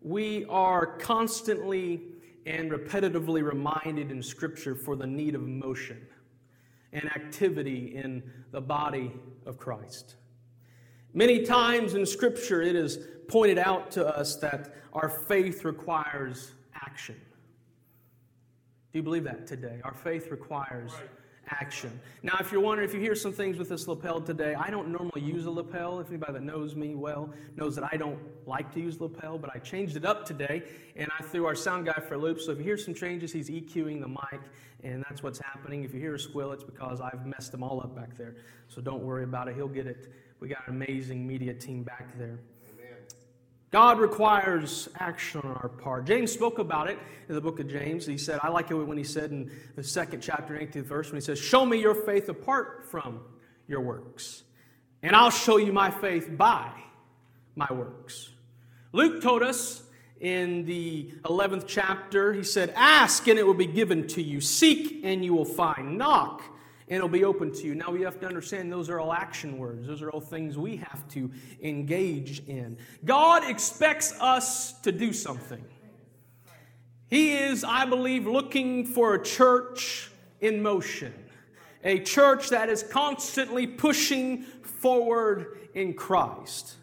we are constantly and repetitively reminded in Scripture for the need of motion and activity in the body of Christ. Many times in Scripture, it is pointed out to us that our faith requires action. Do you believe that today? Our faith requires right action. Now, if you're wondering, if you hear some things with this lapel today, I don't normally use a lapel. If anybody that knows me well knows that I don't like to use lapel, but I changed it up today and I threw our sound guy for a loop. So if you hear some changes, he's EQing the mic, and that's what's happening. If you hear a squill, it's because I've messed them all up back there. So don't worry about it. He'll get it. We got an amazing media team back there. God requires action on our part. James spoke about it in the book of James. He said, I like it when he said in the second chapter, 18th verse, when he says, Show me your faith apart from your works, and I'll show you my faith by my works. Luke told us in the 11th chapter, he said, Ask and it will be given to you, seek and you will find, knock it'll be open to you. Now, we have to understand those are all action words, those are all things we have to engage in. God expects us to do something. He is, I believe, looking for a church in motion, a church that is constantly pushing forward in Christ.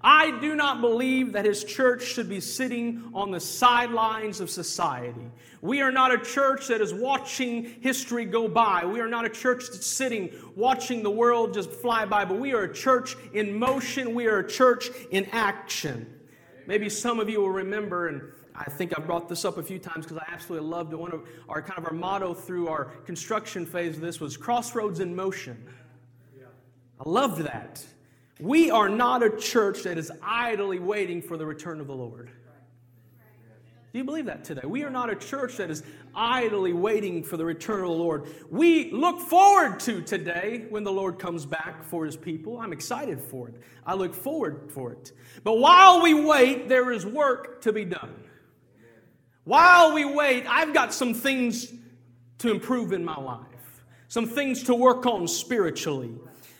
I do not believe that his church should be sitting on the sidelines of society. We are not a church that is watching history go by. We are not a church that's sitting watching the world just fly by, but we are a church in motion. We are a church in action. Maybe some of you will remember, and I think I've brought this up a few times because I absolutely loved it. One of our kind of our motto through our construction phase of this was crossroads in motion. I loved that. We are not a church that is idly waiting for the return of the Lord. Do you believe that today? We are not a church that is idly waiting for the return of the Lord. We look forward to today when the Lord comes back for his people. I'm excited for it. I look forward for it. But while we wait, there is work to be done. While we wait, I've got some things to improve in my life, some things to work on spiritually.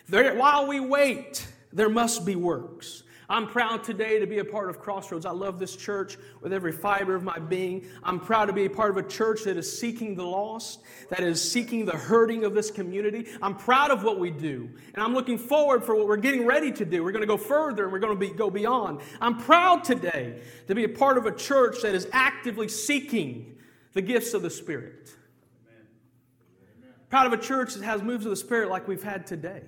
There, while we wait, there must be works. I'm proud today to be a part of Crossroads. I love this church with every fiber of my being. I'm proud to be a part of a church that is seeking the lost, that is seeking the hurting of this community. I'm proud of what we do, and I'm looking forward for what we're getting ready to do. We're going to go further and we're going to be, go beyond. I'm proud today to be a part of a church that is actively seeking the gifts of the Spirit. Amen. Proud of a church that has moves of the Spirit like we've had today.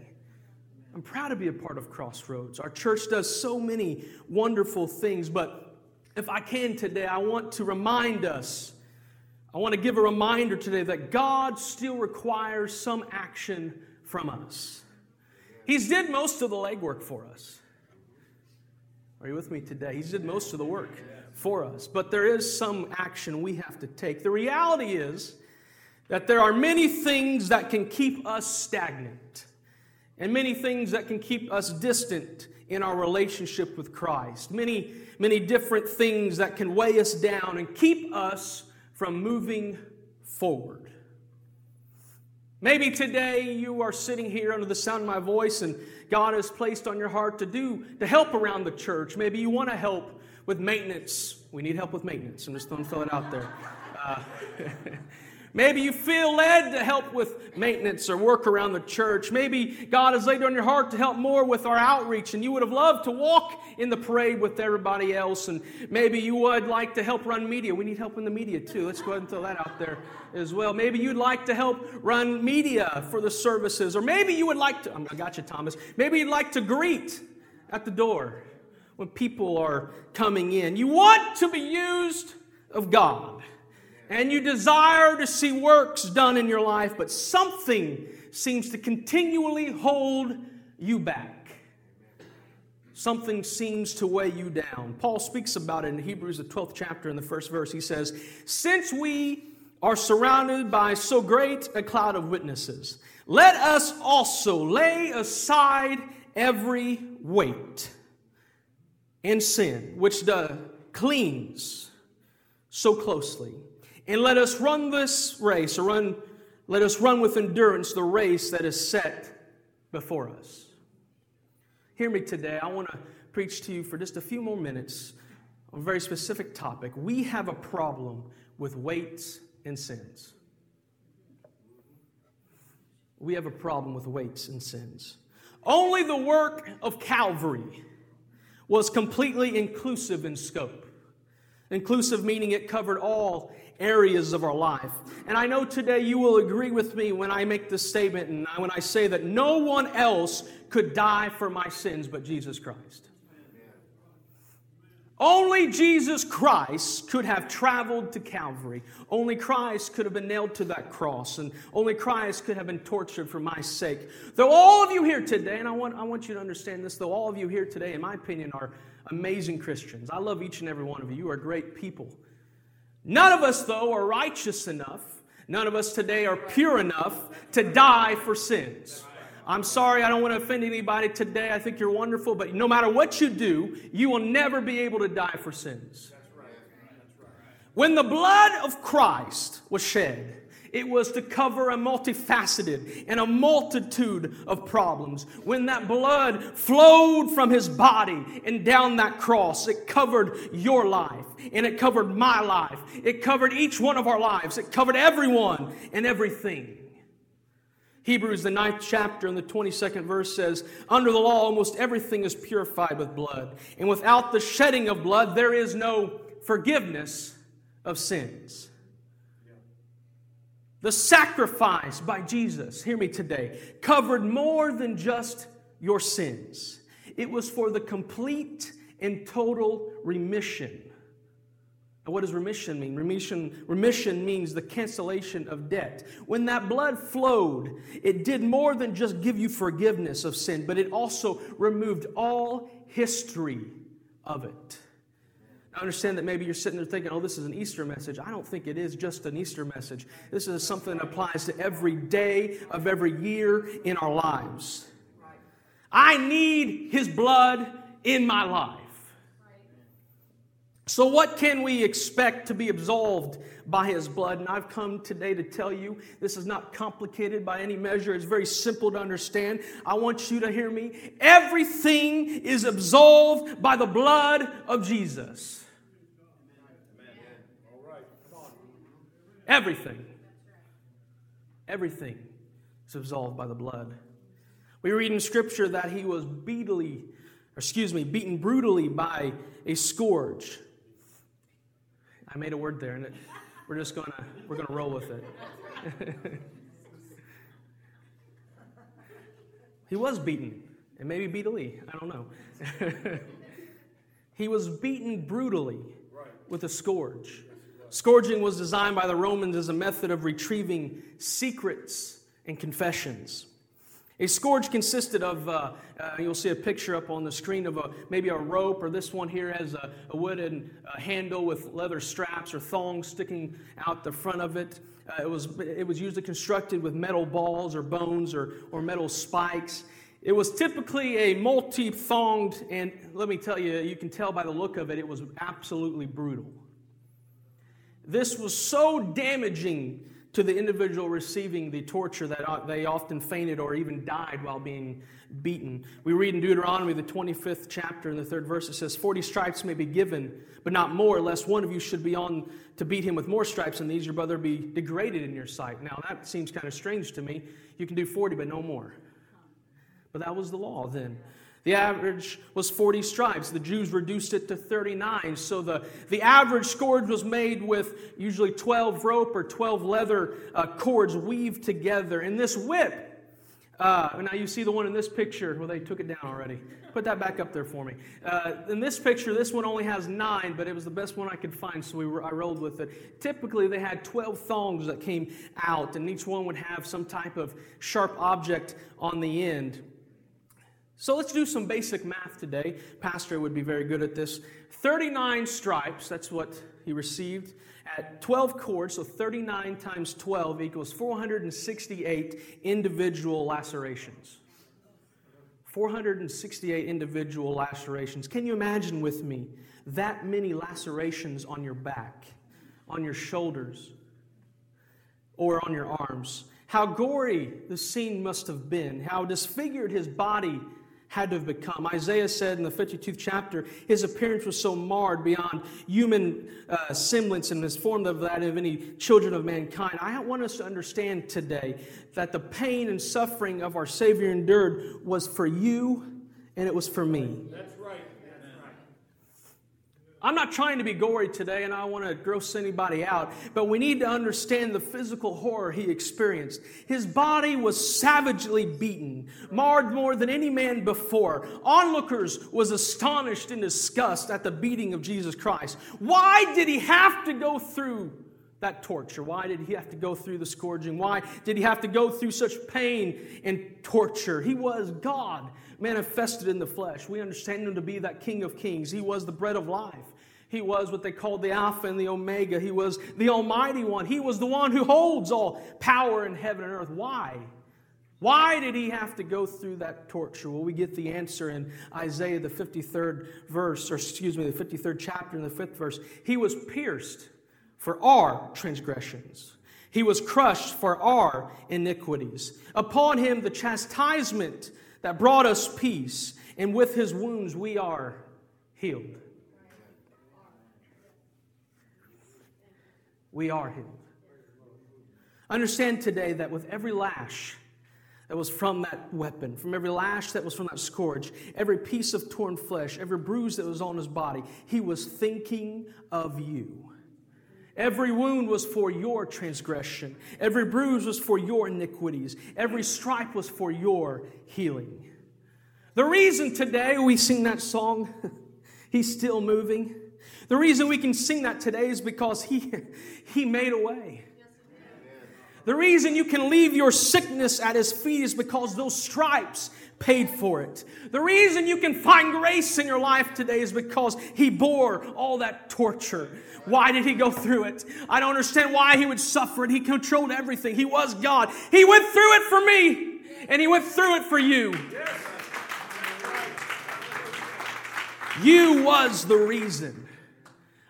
I'm proud to be a part of Crossroads. Our church does so many wonderful things, but if I can today, I want to remind us, I want to give a reminder today that God still requires some action from us. He's did most of the legwork for us. Are you with me today? He's did most of the work for us, but there is some action we have to take. The reality is that there are many things that can keep us stagnant and many things that can keep us distant in our relationship with Christ. Many, many different things that can weigh us down and keep us from moving forward. Maybe today you are sitting here under the sound of my voice and God has placed on your heart to do to help around the church. Maybe you want to help with maintenance. We need help with maintenance. I'm just going to throw it out there. Uh, Maybe you feel led to help with maintenance or work around the church. Maybe God has laid on your heart to help more with our outreach, and you would have loved to walk in the parade with everybody else. And maybe you would like to help run media. We need help in the media too. Let's go ahead and throw that out there as well. Maybe you'd like to help run media for the services, or maybe you would like to. I got you, Thomas. Maybe you'd like to greet at the door when people are coming in. You want to be used of God and you desire to see works done in your life, but something seems to continually hold you back. Something seems to weigh you down. Paul speaks about it in Hebrews, the 12th chapter, in the first verse. He says, Since we are surrounded by so great a cloud of witnesses, let us also lay aside every weight and sin which does cleans so closely and let us run this race, or run, let us run with endurance the race that is set before us. Hear me today. I want to preach to you for just a few more minutes on a very specific topic. We have a problem with weights and sins. We have a problem with weights and sins. Only the work of Calvary was completely inclusive in scope. Inclusive meaning it covered all areas of our life. And I know today you will agree with me when I make this statement and when I say that no one else could die for my sins but Jesus Christ. Only Jesus Christ could have traveled to Calvary. Only Christ could have been nailed to that cross. And only Christ could have been tortured for my sake. Though all of you here today, and I want, I want you to understand this, though all of you here today, in my opinion, are amazing Christians. I love each and every one of you. You are great people. None of us, though, are righteous enough. None of us today are pure enough to die for sins. I'm sorry, I don't want to offend anybody today. I think you're wonderful, but no matter what you do, you will never be able to die for sins. When the blood of Christ was shed, it was to cover a multifaceted and a multitude of problems. When that blood flowed from his body and down that cross, it covered your life and it covered my life. It covered each one of our lives. It covered everyone and everything. Hebrews, the ninth chapter, and the 22nd verse says, Under the law, almost everything is purified with blood. And without the shedding of blood, there is no forgiveness of sins. The sacrifice by Jesus, hear me today, covered more than just your sins. It was for the complete and total remission and what does remission mean? Remission, remission means the cancellation of debt. When that blood flowed, it did more than just give you forgiveness of sin, but it also removed all history of it. I understand that maybe you're sitting there thinking, oh, this is an Easter message. I don't think it is just an Easter message. This is something that applies to every day of every year in our lives. I need His blood in my life. So, what can we expect to be absolved by his blood? And I've come today to tell you this is not complicated by any measure. It's very simple to understand. I want you to hear me. Everything is absolved by the blood of Jesus. Everything. Everything is absolved by the blood. We read in Scripture that he was beatily, excuse me, beaten brutally by a scourge. I made a word there, and it, we're just gonna we're gonna roll with it. he was beaten, and maybe beatily. I don't know. he was beaten brutally with a scourge. Scourging was designed by the Romans as a method of retrieving secrets and confessions. A scourge consisted of, uh, uh, you'll see a picture up on the screen of a, maybe a rope, or this one here has a, a wooden uh, handle with leather straps or thongs sticking out the front of it. Uh, it, was, it was usually constructed with metal balls or bones or, or metal spikes. It was typically a multi thonged, and let me tell you, you can tell by the look of it, it was absolutely brutal. This was so damaging to the individual receiving the torture that uh, they often fainted or even died while being beaten. We read in Deuteronomy, the 25th chapter, in the third verse, it says, 40 stripes may be given, but not more, lest one of you should be on to beat him with more stripes than these, your brother be degraded in your sight. Now, that seems kind of strange to me. You can do 40, but no more. But that was the law then. The average was 40 stripes. The Jews reduced it to 39. So the, the average scourge was made with usually 12 rope or 12 leather uh, cords weaved together. And this whip, uh, now you see the one in this picture. Well, they took it down already. Put that back up there for me. Uh, in this picture, this one only has nine, but it was the best one I could find, so we, I rolled with it. Typically, they had 12 thongs that came out, and each one would have some type of sharp object on the end. So let's do some basic math today. Pastor would be very good at this. 39 stripes, that's what he received at 12 cords, so 39 times 12 equals 468 individual lacerations. 468 individual lacerations. Can you imagine with me that many lacerations on your back, on your shoulders, or on your arms? How gory the scene must have been, how disfigured his body had to have become. Isaiah said in the 52th chapter, his appearance was so marred beyond human uh, semblance and is formed of that of any children of mankind. I want us to understand today that the pain and suffering of our Savior endured was for you and it was for me. That's I'm not trying to be gory today and I want to gross anybody out, but we need to understand the physical horror he experienced. His body was savagely beaten, marred more than any man before. Onlookers was astonished and disgust at the beating of Jesus Christ. Why did he have to go through that torture? Why did he have to go through the scourging? Why did he have to go through such pain and torture? He was God manifested in the flesh. We understand him to be that King of Kings. He was the bread of life. He was what they called the Alpha and the Omega. He was the Almighty One. He was the one who holds all power in heaven and earth. Why? Why did he have to go through that torture? Well, we get the answer in Isaiah, the 53rd verse, or excuse me, the 53rd chapter in the 5th verse. He was pierced for our transgressions. He was crushed for our iniquities. Upon him the chastisement that brought us peace, and with his wounds we are healed. We are healed. Understand today that with every lash that was from that weapon, from every lash that was from that scourge, every piece of torn flesh, every bruise that was on his body, he was thinking of you. Every wound was for your transgression. Every bruise was for your iniquities. Every stripe was for your healing. The reason today we sing that song, He's Still Moving, the reason we can sing that today is because He, he made a way. The reason you can leave your sickness at His feet is because those stripes paid for it. The reason you can find grace in your life today is because He bore all that torture. Why did He go through it? I don't understand why He would suffer it. He controlled everything. He was God. He went through it for me, and He went through it for you. You was the reason.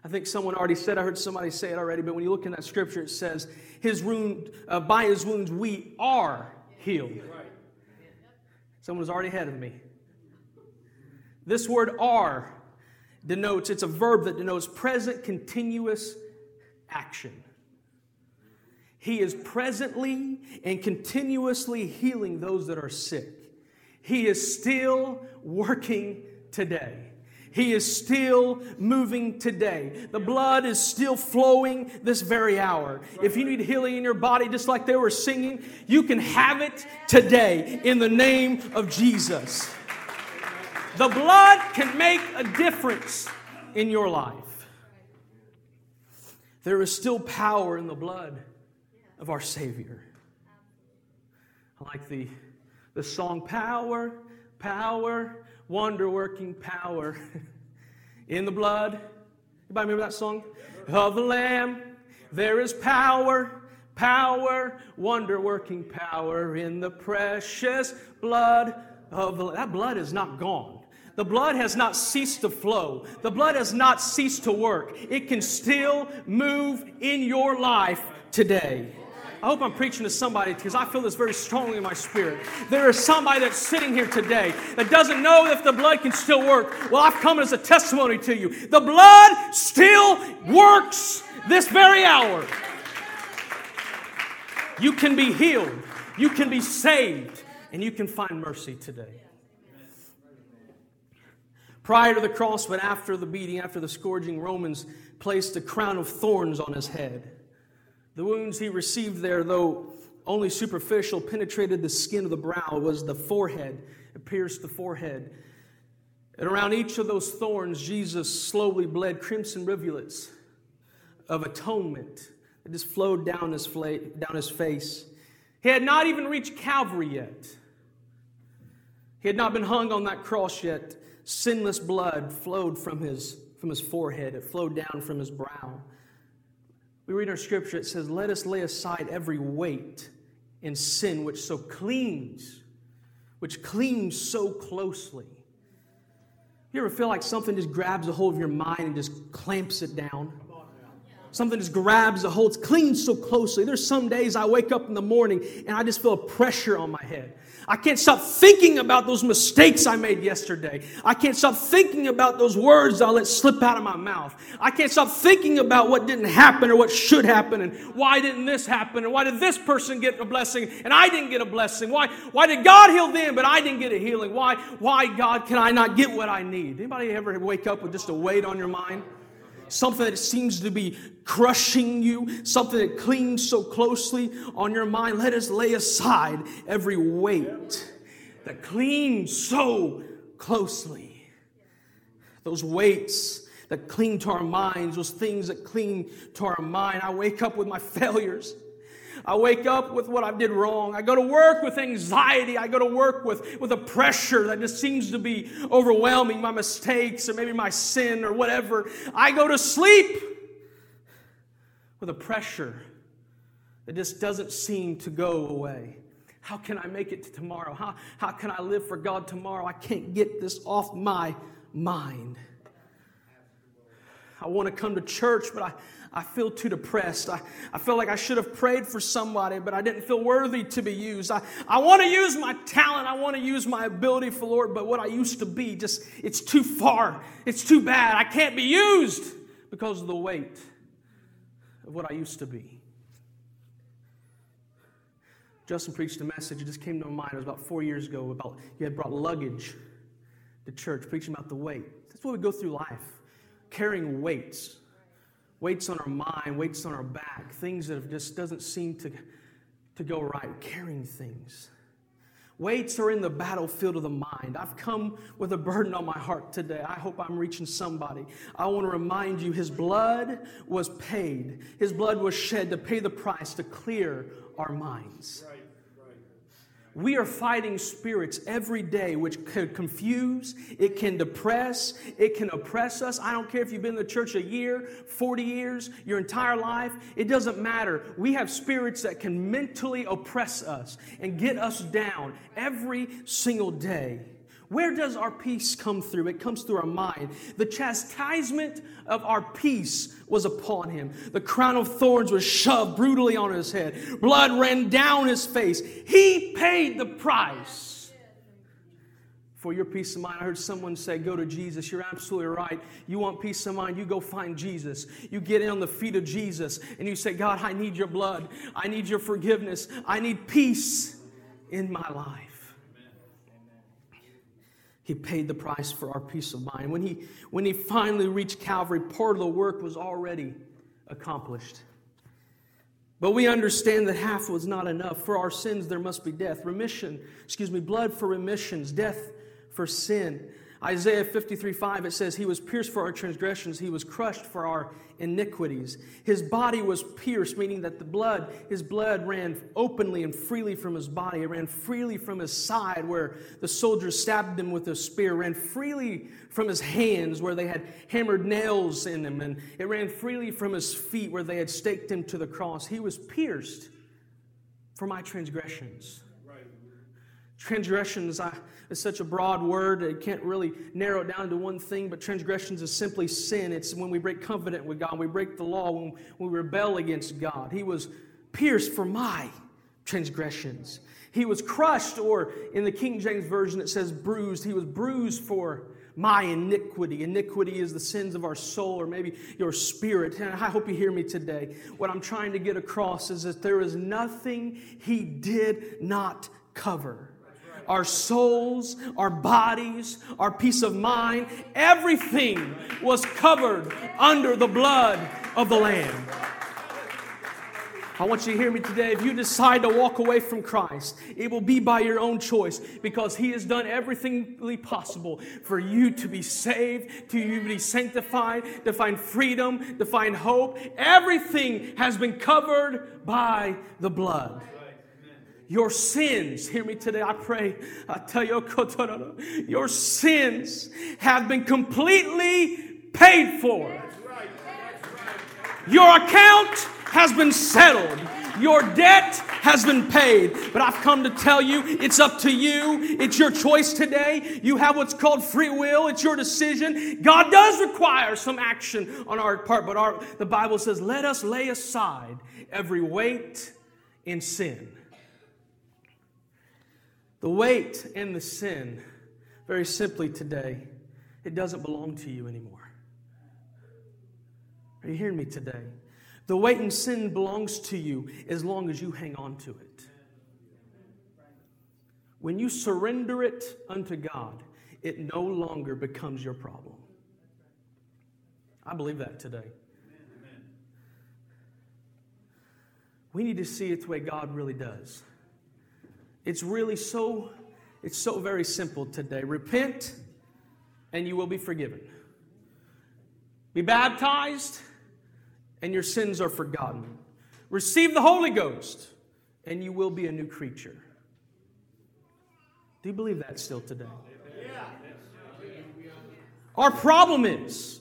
I think someone already said, I heard somebody say it already, but when you look in that scripture, it says, his wound, uh, by his wounds we are healed. Someone was already ahead of me. This word are denotes, it's a verb that denotes present continuous action. He is presently and continuously healing those that are sick. He is still working today. He is still moving today. The blood is still flowing this very hour. If you need healing in your body, just like they were singing, you can have it today in the name of Jesus. The blood can make a difference in your life. There is still power in the blood of our Savior. I like the, the song Power, Power, wonder working power in the blood. Anybody remember that song? Of the Lamb, there is power, power, wonder working power in the precious blood of the That blood is not gone. The blood has not ceased to flow. The blood has not ceased to work. It can still move in your life today. I hope I'm preaching to somebody because I feel this very strongly in my spirit. There is somebody that's sitting here today that doesn't know if the blood can still work. Well, I've come as a testimony to you. The blood still works this very hour. You can be healed, you can be saved, and you can find mercy today. Prior to the cross, but after the beating, after the scourging, Romans placed a crown of thorns on his head. The wounds he received there, though only superficial, penetrated the skin of the brow, It was the forehead. It pierced the forehead. And around each of those thorns, Jesus slowly bled crimson rivulets of atonement that just flowed down his, fla- down his face. He had not even reached Calvary yet. He had not been hung on that cross yet. Sinless blood flowed from his, from his forehead, it flowed down from his brow. We read our scripture, it says, Let us lay aside every weight and sin which so clings, which clings so closely. You ever feel like something just grabs a hold of your mind and just clamps it down? Something just grabs a hold, clings so closely. There's some days I wake up in the morning and I just feel a pressure on my head. I can't stop thinking about those mistakes I made yesterday. I can't stop thinking about those words I let slip out of my mouth. I can't stop thinking about what didn't happen or what should happen and why didn't this happen and why did this person get a blessing and I didn't get a blessing? Why, why did God heal them but I didn't get a healing? Why, why, God, can I not get what I need? Anybody ever wake up with just a weight on your mind? Something that seems to be crushing you, something that clings so closely on your mind, let us lay aside every weight that clings so closely. Those weights that cling to our minds, those things that cling to our mind. I wake up with my failures. I wake up with what I did wrong. I go to work with anxiety. I go to work with, with a pressure that just seems to be overwhelming my mistakes or maybe my sin or whatever. I go to sleep with a pressure that just doesn't seem to go away. How can I make it to tomorrow? How, how can I live for God tomorrow? I can't get this off my mind. I want to come to church, but I, I feel too depressed. I, I feel like I should have prayed for somebody, but I didn't feel worthy to be used. I, I want to use my talent. I want to use my ability for Lord, but what I used to be, just it's too far. It's too bad. I can't be used because of the weight of what I used to be. Justin preached a message. It just came to my mind. It was about four years ago about you had brought luggage to church, preaching about the weight. That's what we go through life, carrying weights weights on our mind, weights on our back, things that just doesn't seem to, to go right, carrying things. Weights are in the battlefield of the mind. I've come with a burden on my heart today. I hope I'm reaching somebody. I want to remind you his blood was paid, his blood was shed to pay the price to clear our minds. Right. We are fighting spirits every day which can confuse, it can depress, it can oppress us. I don't care if you've been in the church a year, 40 years, your entire life, it doesn't matter. We have spirits that can mentally oppress us and get us down every single day. Where does our peace come through? It comes through our mind. The chastisement of our peace was upon him. The crown of thorns was shoved brutally on his head. Blood ran down his face. He paid the price for your peace of mind. I heard someone say, Go to Jesus. You're absolutely right. You want peace of mind, you go find Jesus. You get in on the feet of Jesus and you say, God, I need your blood. I need your forgiveness. I need peace in my life. He paid the price for our peace of mind. When he, when he finally reached Calvary, part of the work was already accomplished. But we understand that half was not enough. For our sins, there must be death. Remission, excuse me, blood for remissions, death for sin. Isaiah 53 5, it says, He was pierced for our transgressions, He was crushed for our iniquities. His body was pierced, meaning that the blood, His blood ran openly and freely from His body. It ran freely from His side where the soldiers stabbed Him with a spear, ran freely from His hands where they had hammered nails in Him, and it ran freely from His feet where they had staked Him to the cross. He was pierced for my transgressions. Transgressions I, is such a broad word, it can't really narrow it down to one thing, but transgressions is simply sin. It's when we break covenant with God, we break the law, when we rebel against God. He was pierced for my transgressions. He was crushed, or in the King James Version it says bruised. He was bruised for my iniquity. Iniquity is the sins of our soul or maybe your spirit. And I hope you hear me today. What I'm trying to get across is that there is nothing He did not cover our souls, our bodies, our peace of mind, everything was covered under the blood of the Lamb. I want you to hear me today. If you decide to walk away from Christ, it will be by your own choice because He has done everything possible for you to be saved, to you to be sanctified, to find freedom, to find hope. Everything has been covered by the blood. Your sins, hear me today, I pray, I tell you, your sins have been completely paid for. Your account has been settled. Your debt has been paid. But I've come to tell you it's up to you. It's your choice today. You have what's called free will, it's your decision. God does require some action on our part, but our, the Bible says, let us lay aside every weight in sin. The weight and the sin, very simply today, it doesn't belong to you anymore. Are you hearing me today? The weight and sin belongs to you as long as you hang on to it. When you surrender it unto God, it no longer becomes your problem. I believe that today. We need to see it the way God really does. It's really so, it's so very simple today. Repent and you will be forgiven. Be baptized and your sins are forgotten. Receive the Holy Ghost and you will be a new creature. Do you believe that still today? Our problem is,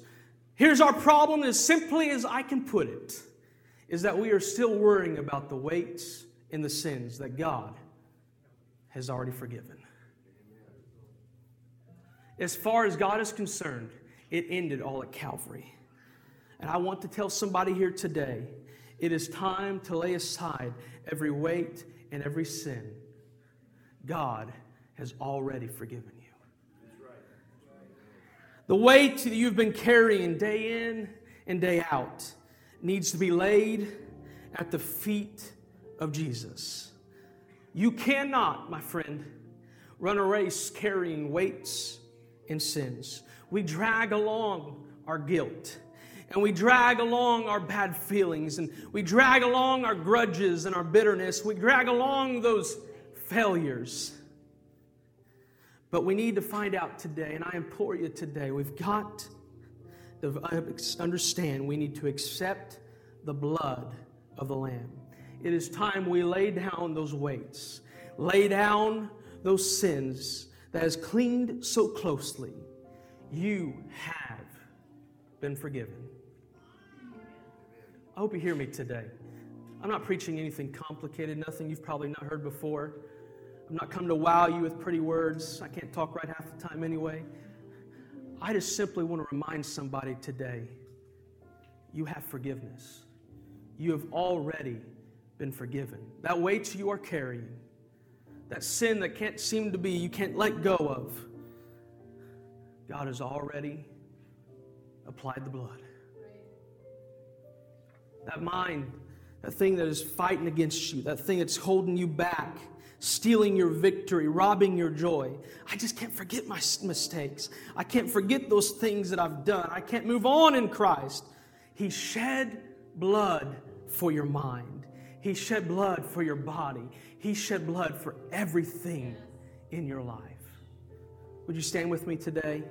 here's our problem as simply as I can put it, is that we are still worrying about the weights and the sins that God has already forgiven. As far as God is concerned, it ended all at Calvary. And I want to tell somebody here today it is time to lay aside every weight and every sin. God has already forgiven you. The weight that you've been carrying day in and day out needs to be laid at the feet of Jesus. You cannot, my friend, run a race carrying weights and sins. We drag along our guilt and we drag along our bad feelings and we drag along our grudges and our bitterness. We drag along those failures. But we need to find out today, and I implore you today, we've got to understand we need to accept the blood of the Lamb. It is time we lay down those weights, lay down those sins that has cleaned so closely. You have been forgiven. I hope you hear me today. I'm not preaching anything complicated, nothing you've probably not heard before. I'm not coming to wow you with pretty words. I can't talk right half the time anyway. I just simply want to remind somebody today you have forgiveness. You have already been forgiven. That weight you are carrying, that sin that can't seem to be, you can't let go of, God has already applied the blood. That mind, that thing that is fighting against you, that thing that's holding you back stealing your victory, robbing your joy. I just can't forget my mistakes. I can't forget those things that I've done. I can't move on in Christ. He shed blood for your mind, He shed blood for your body, He shed blood for everything in your life. Would you stand with me today?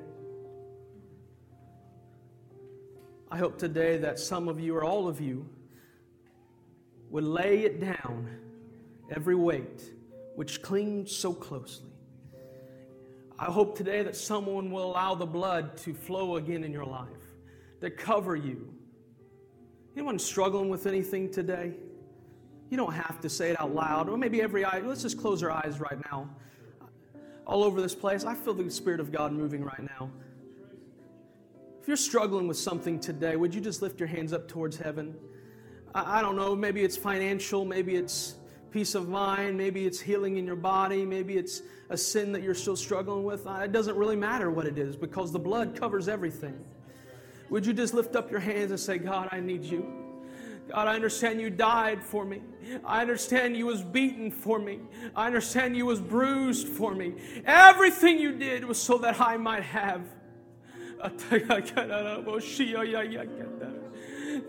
I hope today that some of you or all of you would lay it down, every weight which clings so closely. I hope today that someone will allow the blood to flow again in your life, to cover you. Anyone struggling with anything today? You don't have to say it out loud, or maybe every eye. Let's just close our eyes right now. All over this place, I feel the Spirit of God moving right now. If you're struggling with something today, would you just lift your hands up towards heaven? I, I don't know, maybe it's financial, maybe it's peace of mind, maybe it's healing in your body, maybe it's a sin that you're still struggling with. Uh, it doesn't really matter what it is because the blood covers everything. Would you just lift up your hands and say, God, I need you? God, I understand you died for me. I understand you was beaten for me. I understand you was bruised for me. Everything you did was so that I might have.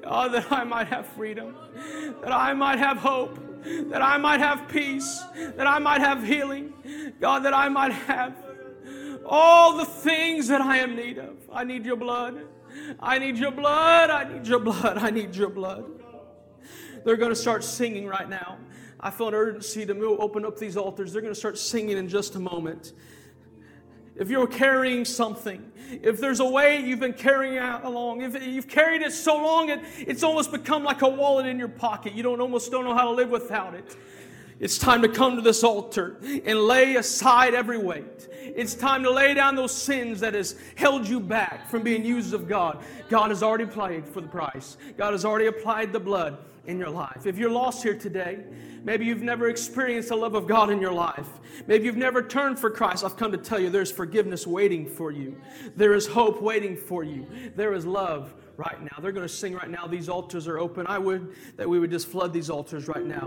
God, that I might have freedom, that I might have hope, that I might have peace, that I might have healing, God, that I might have all the things that I am need of. I need your blood. I need your blood. I need your blood. I need your blood. They're going to start singing right now. I feel an urgency to open up these altars. They're going to start singing in just a moment. if you're carrying something, if there's a weight you've been carrying out along, if you've carried it so long it, it's almost become like a wallet in your pocket, you don't almost don't know how to live without it. It's time to come to this altar and lay aside every weight. It's time to lay down those sins that has held you back from being used of God. God has already paid for the price. God has already applied the blood in your life. If you're lost here today, maybe you've never experienced the love of God in your life. Maybe you've never turned for Christ. I've come to tell you there's forgiveness waiting for you. There is hope waiting for you. There is love right now. They're going to sing right now. These altars are open. I would that we would just flood these altars right now.